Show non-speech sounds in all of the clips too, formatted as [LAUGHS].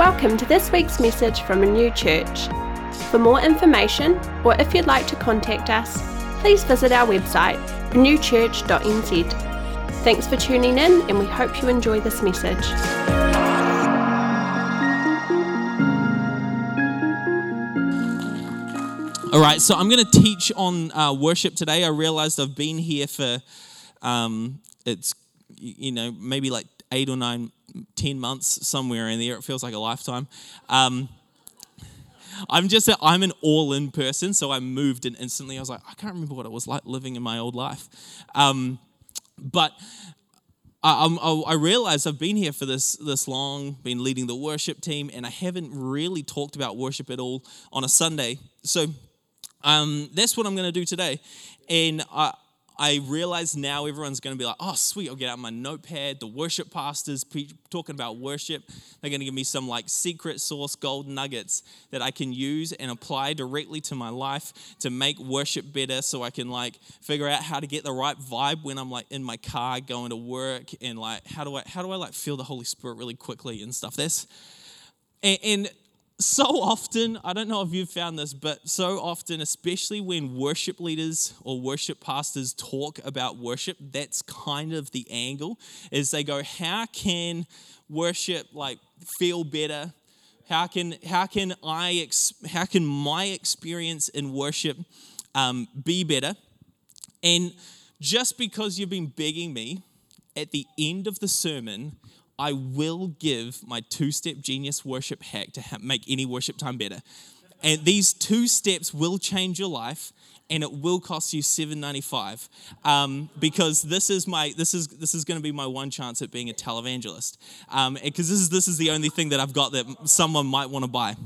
Welcome to this week's message from a new church. For more information, or if you'd like to contact us, please visit our website, newchurch.nz. Thanks for tuning in, and we hope you enjoy this message. All right, so I'm going to teach on uh, worship today. I realized I've been here for, um, it's, you know, maybe like eight or nine, ten months, somewhere in there. It feels like a lifetime. Um, I'm just, a, I'm an all in person, so I moved and instantly I was like, I can't remember what it was like living in my old life. Um, but I, I, I realized I've been here for this this long, been leading the worship team, and I haven't really talked about worship at all on a Sunday. So um, that's what I'm going to do today. And I, I realize now everyone's going to be like, oh, sweet, I'll get out my notepad. The worship pastors pre- talking about worship. They're going to give me some like secret source gold nuggets that I can use and apply directly to my life to make worship better so I can like figure out how to get the right vibe when I'm like in my car going to work and like how do I how do I like feel the Holy Spirit really quickly and stuff. This and, and so often, I don't know if you've found this, but so often, especially when worship leaders or worship pastors talk about worship, that's kind of the angle is they go, how can worship like feel better? How can how can I ex- how can my experience in worship um, be better? And just because you've been begging me at the end of the sermon, I will give my two step genius worship hack to make any worship time better. And these two steps will change your life and it will cost you $7.95 um, because this is my this is this is going to be my one chance at being a televangelist because um, this is this is the only thing that I've got that someone might want to buy.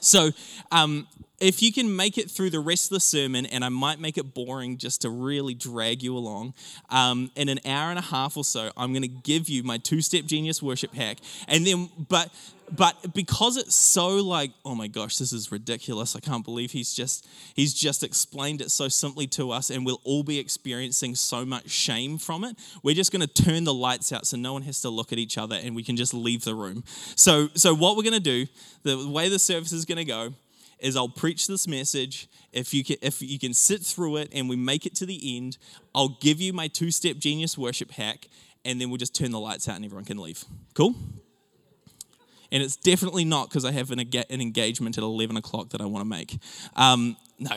So um, if you can make it through the rest of the sermon, and I might make it boring just to really drag you along, um, in an hour and a half or so, I'm going to give you my two-step genius worship hack, and then, but, but because it's so like, oh my gosh, this is ridiculous! I can't believe he's just he's just explained it so simply to us, and we'll all be experiencing so much shame from it. We're just going to turn the lights out so no one has to look at each other, and we can just leave the room. So, so what we're going to do, the way the service is going to go is I'll preach this message. If you can, if you can sit through it and we make it to the end, I'll give you my two-step genius worship hack, and then we'll just turn the lights out and everyone can leave. Cool? And it's definitely not because I have an, an, engagement at 11 o'clock that I want to make. Um, no.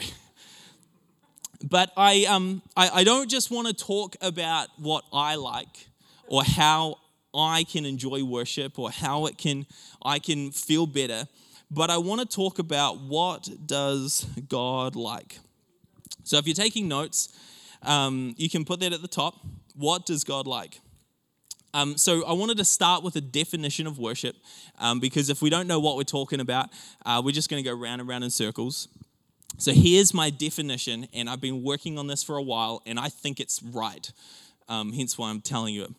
But I, um, I, I don't just want to talk about what I like or how I can enjoy worship or how it can I can feel better but I want to talk about what does God like. So if you're taking notes, um, you can put that at the top. What does God like? Um, so I wanted to start with a definition of worship um, because if we don't know what we're talking about, uh, we're just going to go round and round in circles. So here's my definition, and I've been working on this for a while, and I think it's right. Um, hence why I'm telling you it.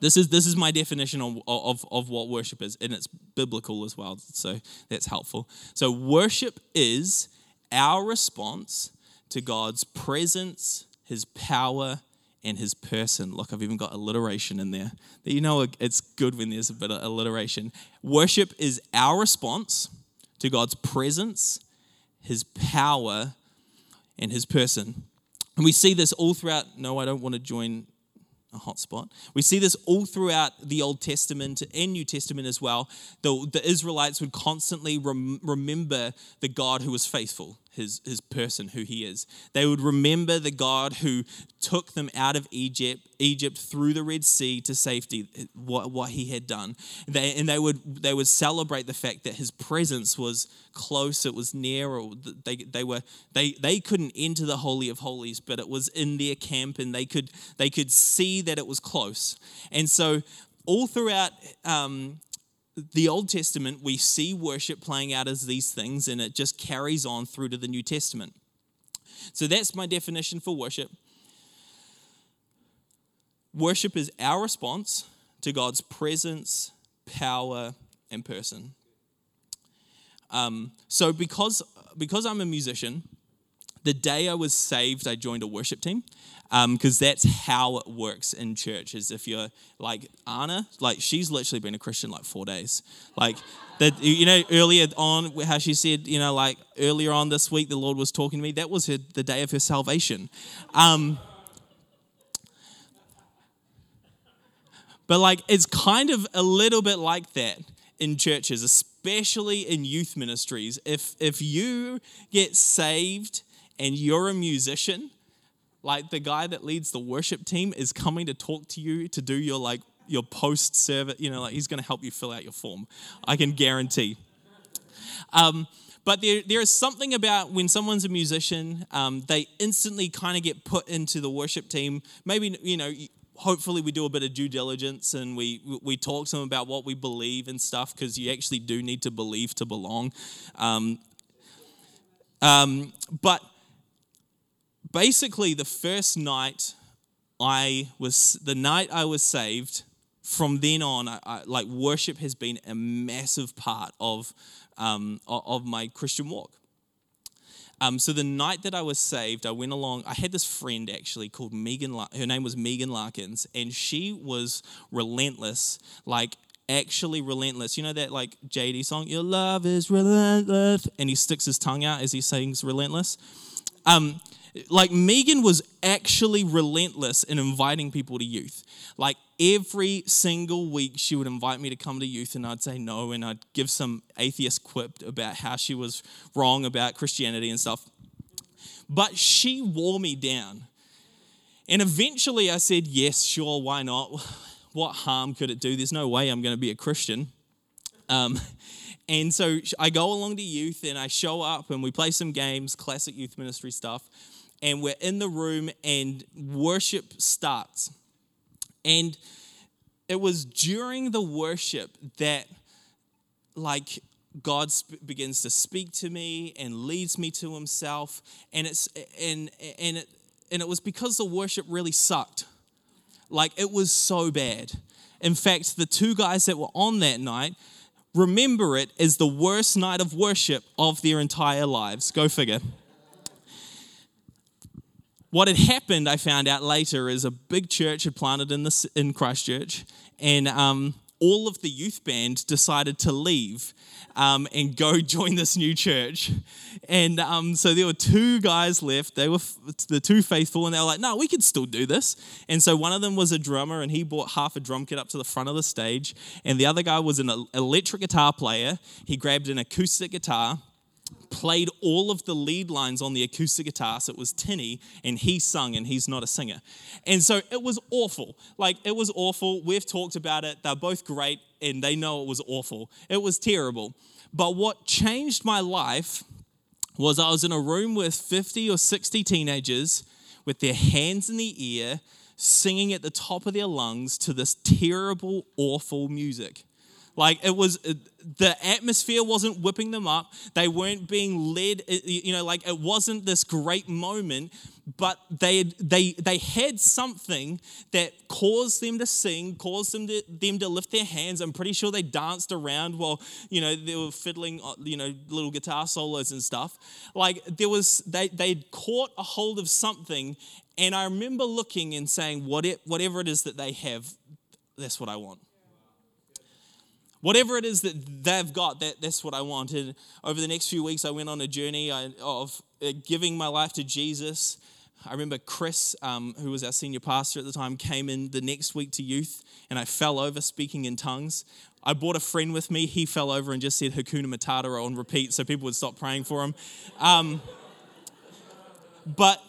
This is, this is my definition of, of, of what worship is, and it's biblical as well, so that's helpful. So, worship is our response to God's presence, His power, and His person. Look, I've even got alliteration in there. That You know, it's good when there's a bit of alliteration. Worship is our response to God's presence, His power, and His person. And we see this all throughout. No, I don't want to join a hotspot. We see this all throughout the Old Testament and New Testament as well. The, the Israelites would constantly rem- remember the God who was faithful his, his person, who he is. They would remember the God who took them out of Egypt, Egypt through the Red Sea to safety, what, what he had done. They, and they would, they would celebrate the fact that his presence was close, it was near, or they, they, were, they, they couldn't enter the Holy of Holies, but it was in their camp and they could, they could see that it was close. And so all throughout um, the Old Testament, we see worship playing out as these things, and it just carries on through to the New Testament. So that's my definition for worship. Worship is our response to God's presence, power, and person. Um, so because because I'm a musician, the day I was saved, I joined a worship team because um, that's how it works in church. Is if you're like Anna, like she's literally been a Christian like four days. Like that, you know, earlier on how she said, you know, like earlier on this week, the Lord was talking to me. That was her, the day of her salvation. Um, but like it's kind of a little bit like that in churches, especially in youth ministries. If if you get saved and you're a musician, like the guy that leads the worship team is coming to talk to you to do your like your post service, you know, like he's going to help you fill out your form. I can guarantee. Um, but there, there is something about when someone's a musician, um, they instantly kind of get put into the worship team. Maybe, you know, hopefully we do a bit of due diligence and we, we talk to them about what we believe and stuff because you actually do need to believe to belong. Um, um, but basically, the first night I was, the night I was saved, from then on, I, I, like worship has been a massive part of, um, of my Christian walk. Um, so the night that I was saved, I went along. I had this friend actually called Megan. Her name was Megan Larkins, and she was relentless, like actually relentless. You know that like JD song, "Your love is relentless," and he sticks his tongue out as he sings "relentless." Um, like Megan was actually relentless in inviting people to youth. Like every single week, she would invite me to come to youth, and I'd say no, and I'd give some atheist quip about how she was wrong about Christianity and stuff. But she wore me down. And eventually I said, yes, sure, why not? [LAUGHS] What harm could it do? There's no way I'm going to be a Christian. Um, and so I go along to youth and I show up and we play some games, classic youth ministry stuff and we're in the room and worship starts. And it was during the worship that, like, God begins to speak to me and leads me to Himself, and it's and and it and it was because the worship really sucked, like it was so bad. In fact, the two guys that were on that night remember it as the worst night of worship of their entire lives. Go figure. What had happened, I found out later, is a big church had planted in, the, in Christchurch, and um, all of the youth band decided to leave um, and go [LAUGHS] join this new church. And um, so there were two guys left. They were the two faithful, and they were like, no, we could still do this. And so one of them was a drummer, and he brought half a drum kit up to the front of the stage. And the other guy was an electric guitar player. He grabbed an acoustic guitar played all of the lead lines on the acoustic guitar, so it was tinny, and he sung, and he's not a singer. And so it was awful. Like, it was awful. We've talked about it. They're both great, and they know it was awful. It was terrible. But what changed my life was I was in a room with 50 or 60 teenagers with their hands in the air, singing at the top of their lungs to this terrible, awful music. Like it was, uh, the atmosphere wasn't whipping them up. They weren't being led, uh, you know, like it wasn't this great moment, but they, they, they had something that caused them to sing, caused them to, them to lift their hands. I'm pretty sure they danced around while, you know, they were fiddling, uh, you know, little guitar solos and stuff. Like there was, they, they'd caught a hold of something. And I remember looking and saying, what it, whatever it is that they have, that's what I want whatever it is that they've got, that, that's what I wanted. Over the next few weeks, I went on a journey of uh, giving my life to Jesus. I remember Chris, um, who was our senior pastor at the time, came in the next week to youth, and I fell over speaking in tongues. I brought a friend with me. He fell over and just said Hakuna Matata on repeat so people would stop praying for him. Um, but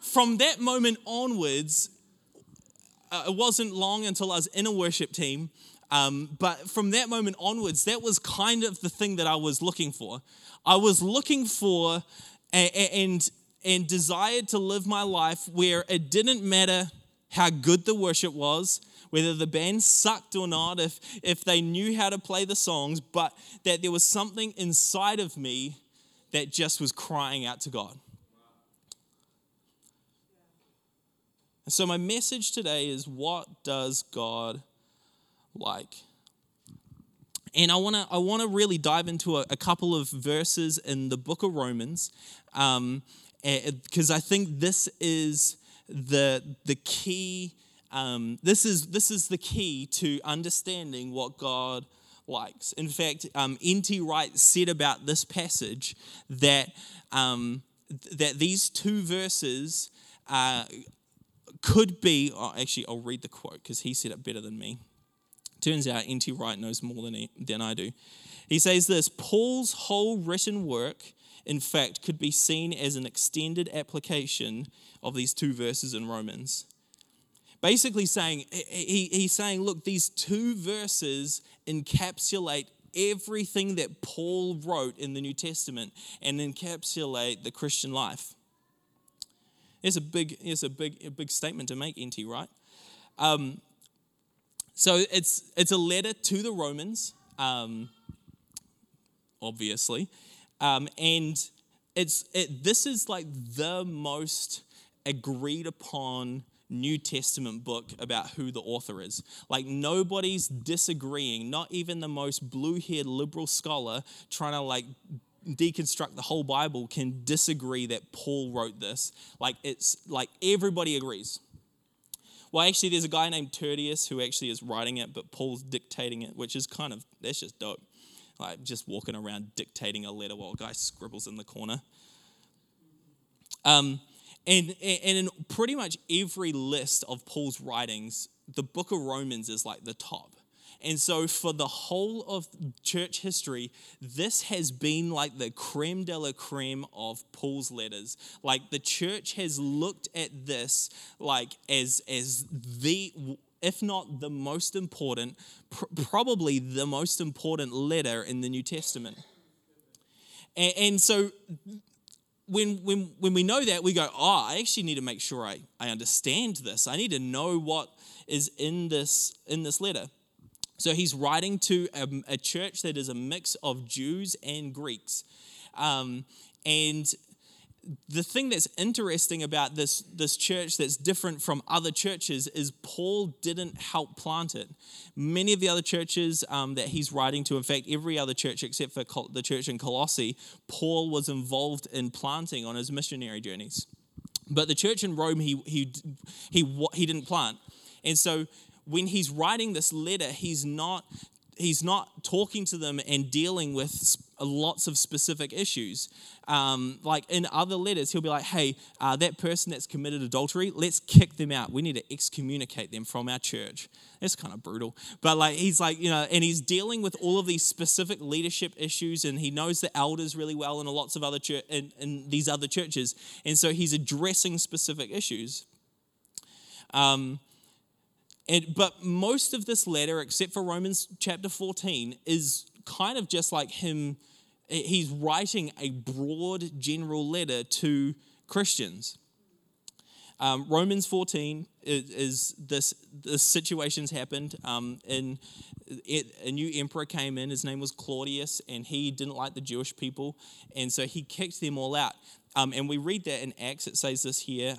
from that moment onwards, uh, it wasn't long until I was in a worship team um, but from that moment onwards, that was kind of the thing that I was looking for. I was looking for and, and desired to live my life where it didn't matter how good the worship was, whether the band sucked or not, if, if they knew how to play the songs, but that there was something inside of me that just was crying out to God. And so, my message today is what does God like. And I want to I want to really dive into a, a, couple of verses in the book of Romans, because um, I think this is the the key. Um, this is this is the key to understanding what God likes. In fact, um, N.T. Wright said about this passage that um, that these two verses uh, could be. Oh, actually, I'll read the quote because he said it better than me. Turns out N.T. Wright knows more than, he, than I do. He says this Paul's whole written work, in fact, could be seen as an extended application of these two verses in Romans. Basically, saying, he, he's saying, look, these two verses encapsulate everything that Paul wrote in the New Testament and encapsulate the Christian life. It's a big, it's a big, a big statement to make, NT, right? Um, so it's it's a letter to the Romans, um, obviously, um, and it's it, this is like the most agreed upon New Testament book about who the author is. Like nobody's disagreeing, not even the most blue-haired liberal scholar trying to like deconstruct the whole Bible can disagree that Paul wrote this. Like it's like everybody agrees. Well, actually, there's a guy named Tertius who actually is writing it, but Paul's dictating it, which is kind of, that's just dope. Like just walking around dictating a letter while a guy scribbles in the corner. Um, and, and in pretty much every list of Paul's writings, the book of Romans is like the top. And so, for the whole of church history, this has been like the creme de la creme of Paul's letters. Like the church has looked at this like as as the if not the most important, pr- probably the most important letter in the New Testament. And, and so when, when, when we know that, we go, oh, I actually need to make sure I, I understand this. I need to know what is in this, in this letter. So he's writing to a, a church that is a mix of Jews and Greeks. Um, and the thing that's interesting about this, this church that's different from other churches is Paul didn't help plant it. Many of the other churches um, that he's writing to, in fact, every other church except for the church in Colossae, Paul was involved in planting on his missionary journeys. But the church in Rome, he, he, he, he didn't plant. And so when he's writing this letter, he's not he's not talking to them and dealing with lots of specific issues. Um, like in other letters, he'll be like, hey, uh, that person that's committed adultery, let's kick them out. We need to excommunicate them from our church. That's kind of brutal. But like, he's like, you know, and he's dealing with all of these specific leadership issues, and he knows the elders really well in lots of other church in, in these other churches. And so he's addressing specific issues. Um, but most of this letter, except for Romans chapter 14, is kind of just like him. He's writing a broad, general letter to Christians. Um, Romans 14 is, is, this, this situation's happened. Um, and it, a new emperor came in. His name was Claudius, and he didn't like the Jewish people, and so he kicked them all out. Um, and we read that in Acts. It says this here.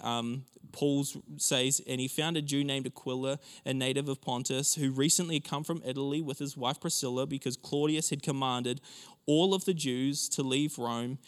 Paul says, and he found a Jew named Aquila, a native of Pontus, who recently had come from Italy with his wife Priscilla because Claudius had commanded all of the Jews to leave Rome.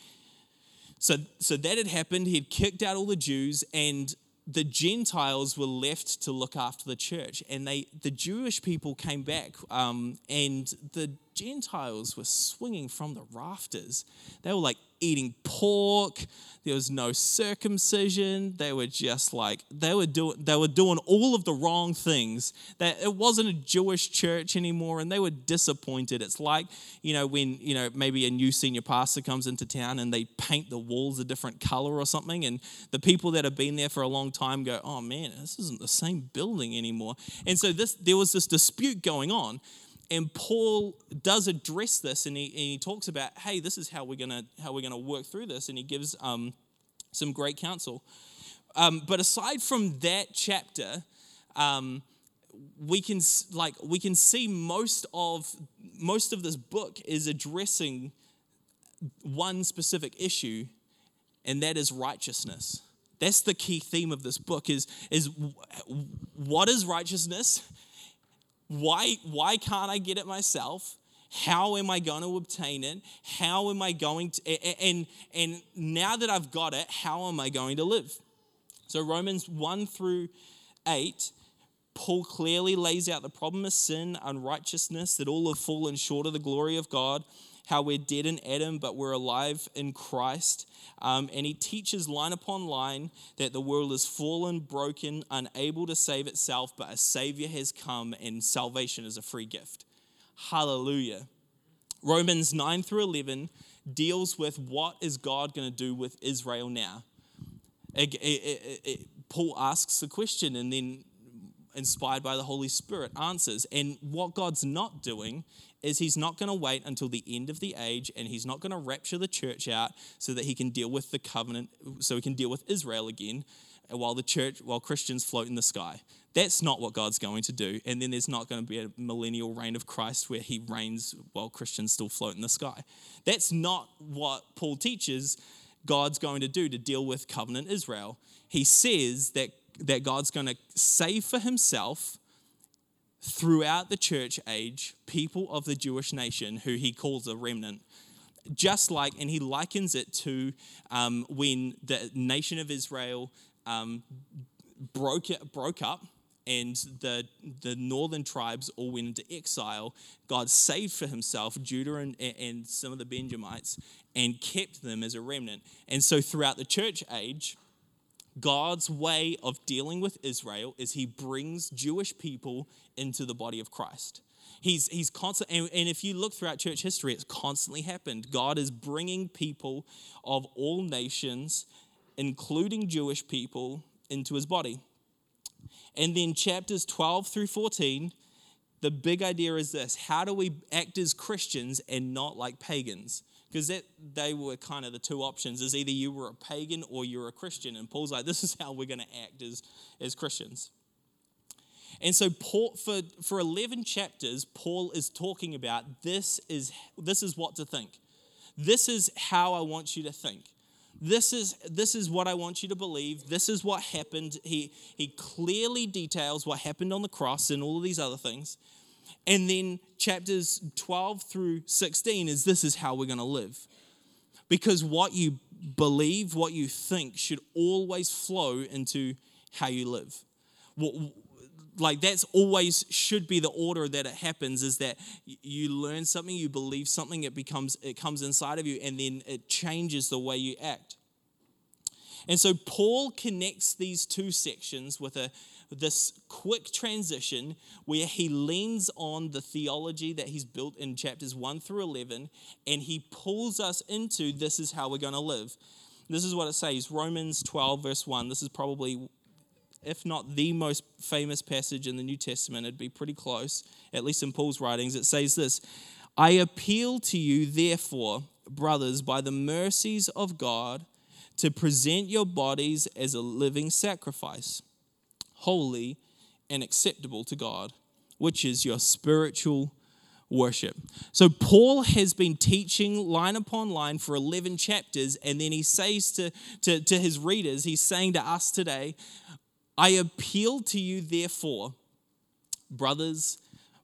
So, so that had happened. He had kicked out all the Jews, and the Gentiles were left to look after the church. And they, the Jewish people came back, um, and the Gentiles were swinging from the rafters. They were like eating pork. There was no circumcision. They were just like they were doing they were doing all of the wrong things. That it wasn't a Jewish church anymore, and they were disappointed. It's like you know when you know maybe a new senior pastor comes into town and they paint the walls a different color or something, and the people that have been there for a long time go, "Oh man, this isn't the same building anymore." And so this there was this dispute going on and Paul does address this, and he, and he talks about, hey, this is how we're gonna how we're gonna work through this, and he gives um, some great counsel. Um, but aside from that chapter, um, we can like we can see most of most of this book is addressing one specific issue, and that is righteousness. That's the key theme of this book is, is what is righteousness why, why can't I get it myself? How am I going to obtain it? How am I going to, and, and now that I've got it, how am I going to live? So, Romans 1 through 8, Paul clearly lays out the problem of sin, unrighteousness, that all have fallen short of the glory of God, how we're dead in Adam, but we're alive in Christ. Um, and he teaches line upon line that the world is fallen, broken, unable to save itself, but a Savior has come, and salvation is a free gift. Hallelujah. Romans 9 through 11 deals with what is God going to do with Israel now. It, it, it, Paul asks a question and then, inspired by the Holy Spirit, answers. And what God's not doing is he's not going to wait until the end of the age and he's not going to rapture the church out so that he can deal with the covenant, so he can deal with Israel again uh, while the church, while Christians float in the sky. That's not what God's going to do. And then there's not going to be a millennial reign of Christ where he reigns while Christians still float in the sky. That's not what Paul teaches God's going to do to deal with covenant Israel. He says that, that God's going to save for himself throughout the church age people of the Jewish nation who he calls a remnant just like, and he likens it to um, when the nation of Israel um, broke, broke up and the, the northern tribes all went into exile, God saved for himself Judah and, and some of the Benjamites and kept them as a remnant. And so throughout the church age, God's way of dealing with Israel is he brings Jewish people into the body of Christ. He's, he's constant, and, and if you look throughout church history, it's constantly happened. God is bringing people of all nations including Jewish people, into his body. And then chapters 12 through 14, the big idea is this how do we act as Christians and not like pagans? Because that they were kind of the two options is either you were a pagan or you're a Christian. And Paul's like, this is how we're going to act as, as Christians. And so Paul, for, for 11 chapters, Paul is talking about this is, this is what to think. This is how I want you to think this is this is what I want you to believe. This is what happened. He he clearly details what happened on the cross and all of these other things. And then chapters 12 through 16 is this is how we're going to live. Because what you believe, what you think should always flow into how you live. What like that's always should be the order that it happens is that you learn something you believe something it becomes it comes inside of you and then it changes the way you act and so paul connects these two sections with a this quick transition where he leans on the theology that he's built in chapters 1 through 11 and he pulls us into this is how we're going to live. This is what it says romans 12 verse 1 this is probably if not the most famous passage in the New Testament, it'd be pretty close, at least in Paul's writings. It says this I appeal to you, therefore, brothers, by the mercies of God, to present your bodies as a living sacrifice, holy and acceptable to God, which is your spiritual worship. So, Paul has been teaching line upon line for 11 chapters, and then he says to, to, to his readers, he's saying to us today, I appeal to you, therefore, brothers,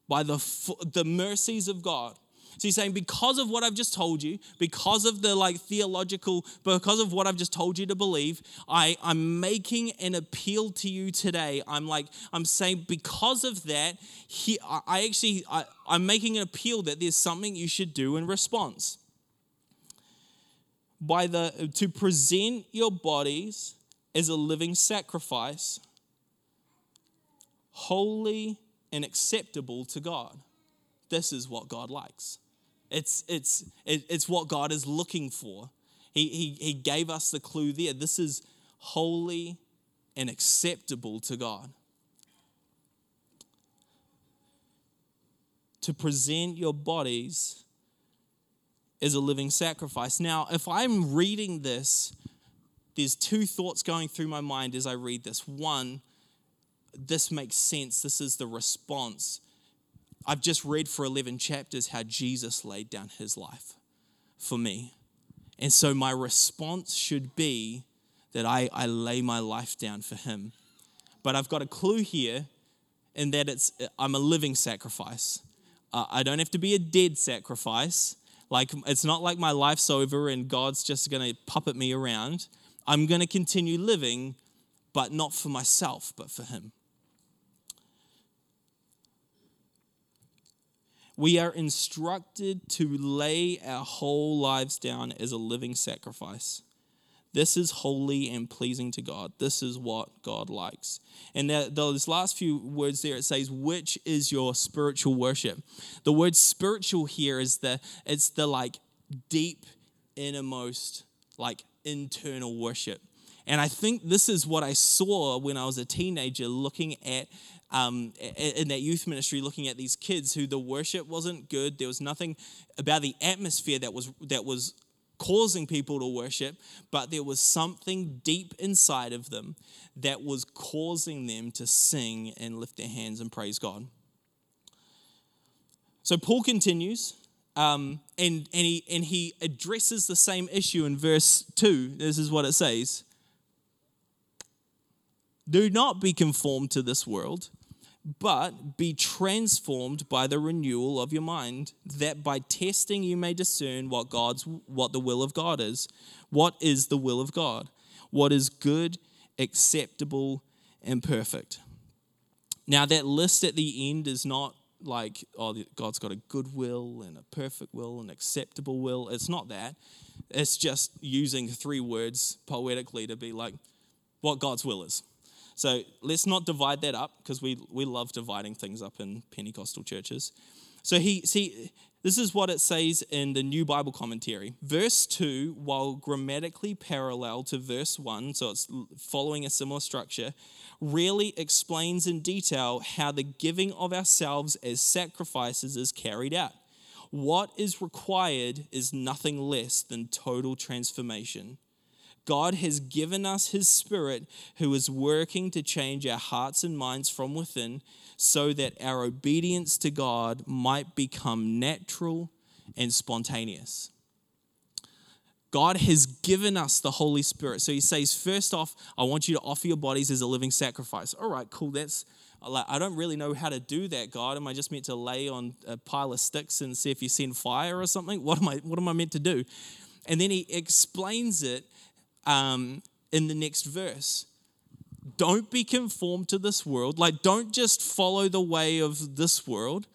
by the, the mercies of God. So he's saying, because of what I've just told you, because of the like theological, because of what I've just told you to believe, I, I'm making an appeal to you today. I'm like, I'm saying because of that, he, I actually, I, I'm making an appeal that there's something you should do in response. By the to present your bodies as a living sacrifice, holy and acceptable to God. This is what God likes. It's, it's, it's what God is looking for. He, he, he gave us the clue there. This is holy and acceptable to God. To present your bodies as a living sacrifice. Now, if I'm reading this there's two thoughts going through my mind as I read this. One, this makes sense. This is the response. I've just read for 11 chapters how Jesus laid down his life for me. And so my response should be that I, I lay my life down for him. But I've got a clue here in that it's I'm a living sacrifice. Uh, I don't have to be a dead sacrifice. Like, it's not like my life's over and God's just going to puppet me around. I'm going to continue living, but not for myself, but for Him. We are instructed to lay our whole lives down as a living sacrifice. This is holy and pleasing to God. This is what God likes. And those last few words there, it says, which is your spiritual worship. The word spiritual here is the, it's the like deep, innermost, like internal worship. And I think this is what I saw when I was a teenager looking at um, in that youth ministry looking at these kids who the worship wasn't good. There was nothing about the atmosphere that was that was causing people to worship, but there was something deep inside of them that was causing them to sing and lift their hands and praise God. So Paul continues, um, and, and, he, and he addresses the same issue in verse 2. This is what it says Do not be conformed to this world but be transformed by the renewal of your mind that by testing you may discern what god's what the will of god is. What is the will of god? What is good acceptable and perfect? Now that list at the end is not like oh god's got a good will and a perfect will and acceptable will. It's not that. It's just using three words poetically to be like what god's will is so let's not divide that up because we, we love dividing things up in Pentecostal churches. So he see this is what it says in the New Bible Commentary. Verse 2, while grammatically parallel to verse 1, so it's following a similar structure, really explains in detail how the giving of ourselves as sacrifices is carried out. What is required is nothing less than total transformation. God has given us His Spirit who is working to change our hearts and minds from within so that our obedience to God might become natural and spontaneous. God has given us the Holy Spirit. So He says, first off, I want you to offer your bodies as a living sacrifice. All right, cool. That's I don't really know how to do that, God. Am I just meant to lay on a pile of sticks and see if you send fire or something? What am I what am I meant to do? And then he explains it um, in the next verse. Don't be conformed to this world. Like, don't just follow the way of this world,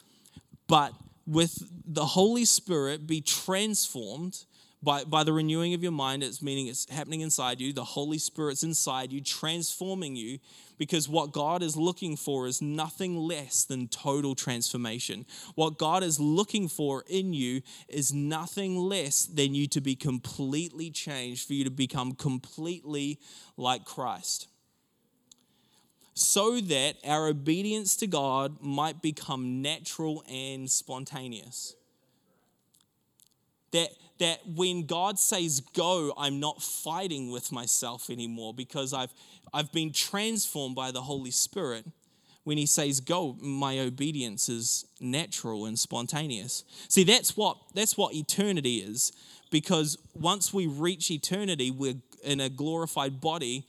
but with the Holy Spirit, be transformed by, by the renewing of your mind. It's meaning it's happening inside you. The Holy Spirit's inside you, transforming you because what God is looking for is nothing less than total transformation. What God is looking for in you is nothing less than you to be completely changed, for you to become completely like Christ. So that our obedience to God might become natural and spontaneous. That that when God says go, I'm not fighting with myself anymore because I've, I've been transformed by the Holy Spirit. When He says go, my obedience is natural and spontaneous. See, that's what, that's what eternity is because once we reach eternity, we're in a glorified body.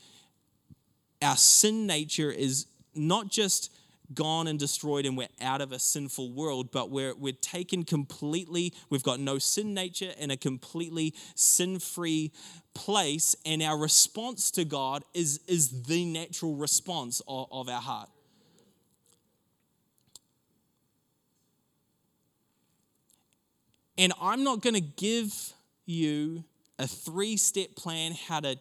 Our sin nature is not just gone and destroyed and we're out of a sinful world, but we're, we're taken completely, we've got no sin nature in a completely sin free place, and our response to God is, is the natural response of, of our heart. And I'm not going to give you a three step plan how to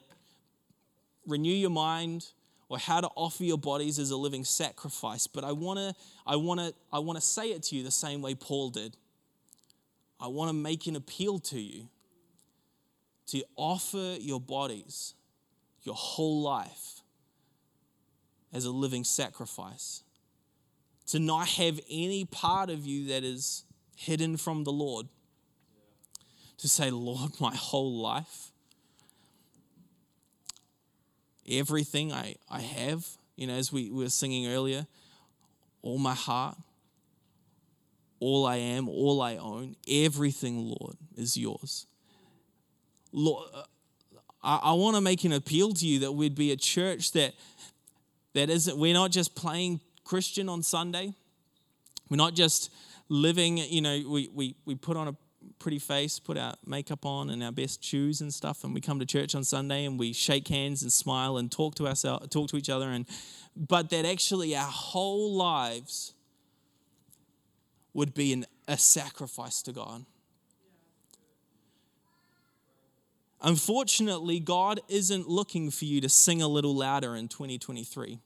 renew your mind, or how to offer your bodies as a living sacrifice, but I want to I want to I want to say it to you the same way Paul did. I want to make an appeal to you to offer your bodies, your whole life as a living sacrifice. To not have any part of you that is hidden from the Lord. To say, Lord, my whole life everything I, I have, you know, as we were singing earlier, all my heart, all I am, all I own, everything, Lord, is yours. Lord, uh, I, I want to make an appeal to you that we'd be a church that that isn't, we're not just playing Christian on Sunday. We're not just living, you know, we, we, we put on a pretty face, put our makeup on and our best shoes and stuff, and we come to church on Sunday and we shake hands and smile and talk to ourselves, talk to each other, and but that actually our whole lives would be an, a sacrifice to God. Unfortunately, God isn't looking for you to sing a little louder in 2023.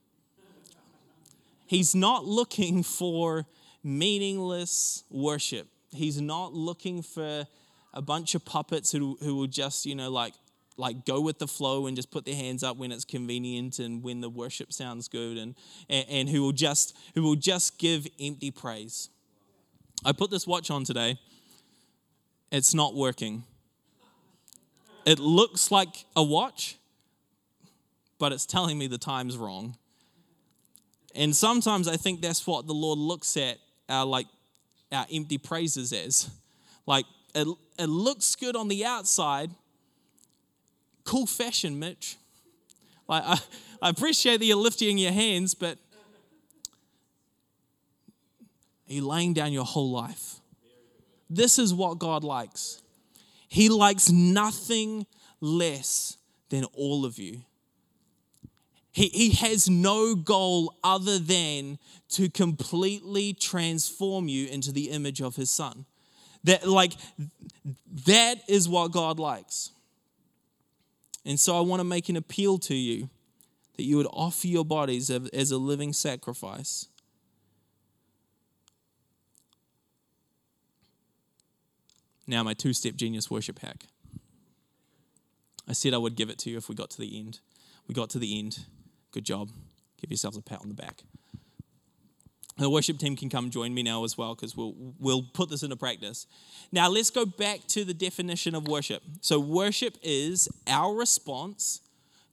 He's not looking for meaningless worship. He's not looking for a bunch of puppets who, who will just, you know, like, like go with the flow and just put their hands up when it's convenient and when the worship sounds good and, and, and who will just who will just give empty praise. I put this watch on today. It's not working. It looks like a watch, but it's telling me the time's wrong. And sometimes I think that's what the Lord looks at our like our empty praises as. Like it, it looks good on the outside. Cool fashion, Mitch. Like I, I appreciate that you're lifting your hands, but are you laying down your whole life? This is what God likes. He likes nothing less than all of you. He, he has no goal other than to completely transform you into the image of his son. That like that is what God likes. And so I want to make an appeal to you that you would offer your bodies as a living sacrifice. Now, my two step genius worship hack. I said I would give it to you if we got to the end. We got to the end. Good job. Give yourselves a pat on the back. The worship team can come join me now as well because we'll, we'll put this into practice. Now, let's go back to the definition of worship. So, worship is our response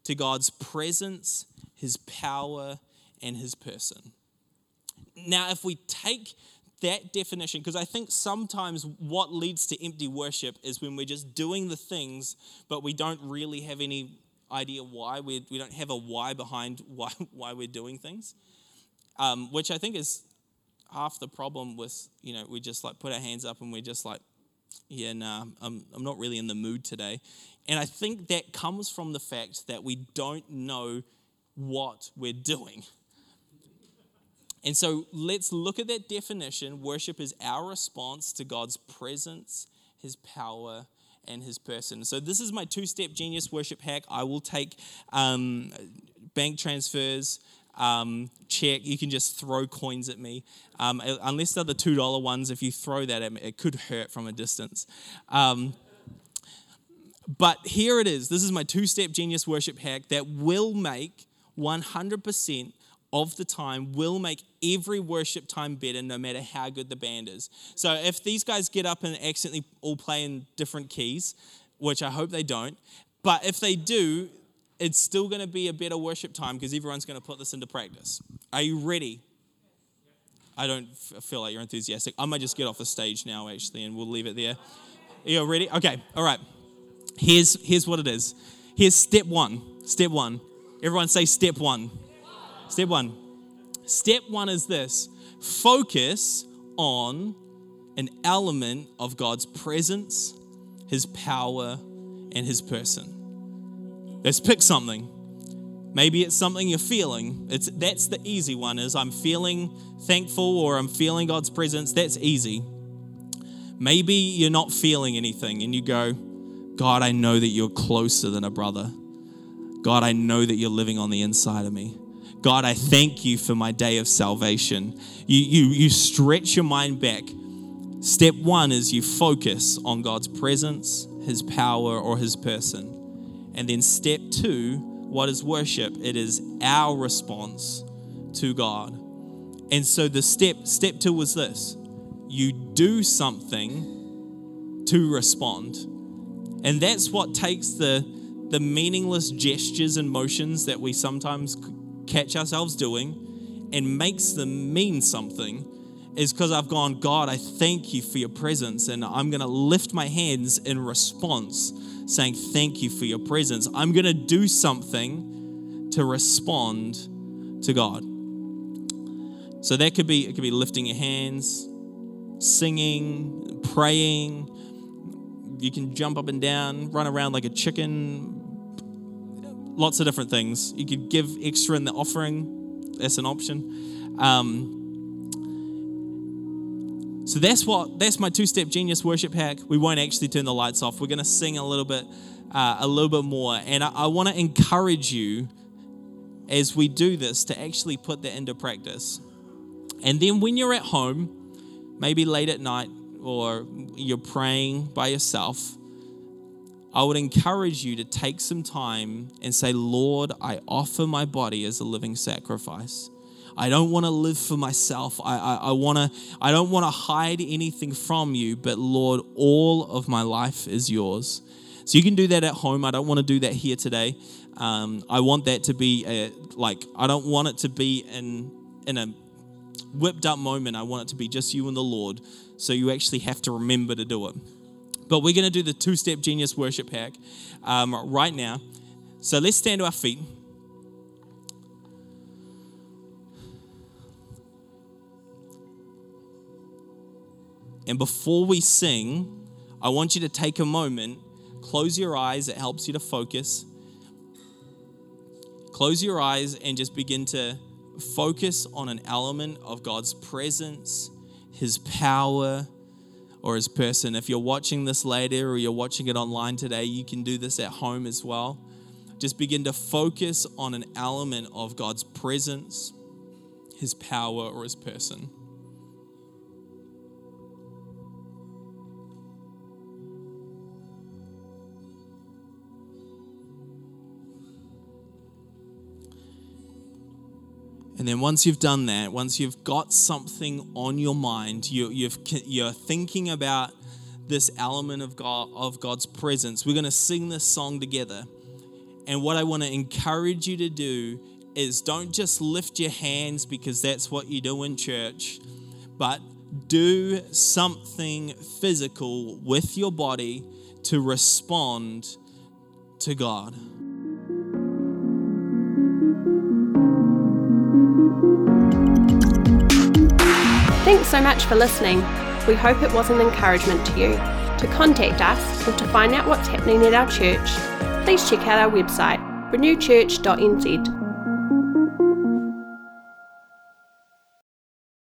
to God's presence, His power, and His person. Now, if we take that definition, because I think sometimes what leads to empty worship is when we're just doing the things, but we don't really have any idea why we we don't have a why behind [LAUGHS] why why we're doing things, um, which I think is half the problem with you know we just like put our hands up and we're just like yeah nah I'm I'm not really in the mood today, and I think that comes from the fact that we don't know what we're doing. And so let's look at that definition. Worship is our response to God's presence, His power, and his person. So this is my two-step genius worship hack. I will take um, bank transfers. Um, check. You can just throw coins at me, um, unless they're the two dollar ones. If you throw that at me, it could hurt from a distance. Um, but here it is. This is my two-step genius worship hack that will make 100% of the time will make every worship time better no matter how good the band is. So if these guys get up and accidentally all play in different keys, which I hope they don't, but if they do, it's still going to be a better worship time because everyone's going to put this into practice. Are you ready? I don't feel like you're enthusiastic. I might just get off the stage now, actually, and we'll leave it there. Are you ready? Okay, all right. Here's, here's what it is. Here's step one. Step one. Everyone say step one. Step one. Step one is this focus on an element of God's presence, His power, and His person. Let's pick something. Maybe it's something you're feeling. It's that's the easy one is I'm feeling thankful or I'm feeling God's presence. That's easy. Maybe you're not feeling anything and you go, God, I know that you're closer than a brother. God, I know that you're living on the inside of me. God, I thank you for my day of salvation. You, you, you stretch your mind back. Step one is you focus on God's presence, His power, or His person. And then step two, what is worship? It is our response to God. And so the step, step two was this you do something to respond. And that's what takes the, the meaningless gestures and motions that we sometimes catch ourselves doing and makes them mean something is because I've gone, God, I thank you for your presence. And I'm going to lift my hands in response, saying, Thank you for your presence. I'm going to do something to respond to God. So that could be, it could be lifting your hands, singing, praying. You can jump up and down, run around like a chicken. Lots of different things. You could give extra in the offering. That's an option. Um, so that's what that's my two-step genius worship hack. We won't actually turn the lights off. We're going to sing a little bit, uh, a little bit more, and I, I want to encourage you as we do this to actually put that into practice. And then when you're at home, maybe late at night or you're praying by yourself, I would encourage you to take some time and say, Lord, I offer my body as a living sacrifice. I don't want to live for myself. I, I, I want to, I don't want to hide anything from you, but Lord, all of my life is yours. So you can do that at home. I don't want to do that here today. Um, I want that to be a, like, I don't want it to be in, in a whipped up moment. I want it to be just you and the Lord. So you actually have to remember to do it. But we're going to do the two step genius worship hack um, right now. So let's stand to our feet. And before we sing, I want you to take a moment, close your eyes, it helps you to focus. Close your eyes and just begin to focus on an element of God's presence, His power, or His person. If you're watching this later or you're watching it online today, you can do this at home as well. Just begin to focus on an element of God's presence, His power, or His person. And then once you've done that, once you've got something on your mind, you, you've, you're thinking about this element of, God, of God's presence, we're going to sing this song together. And what I want to encourage you to do is don't just lift your hands because that's what you do in church, but do something physical with your body to respond to God. So much for listening. We hope it was an encouragement to you. To contact us or to find out what's happening at our church, please check out our website, renewchurch.nz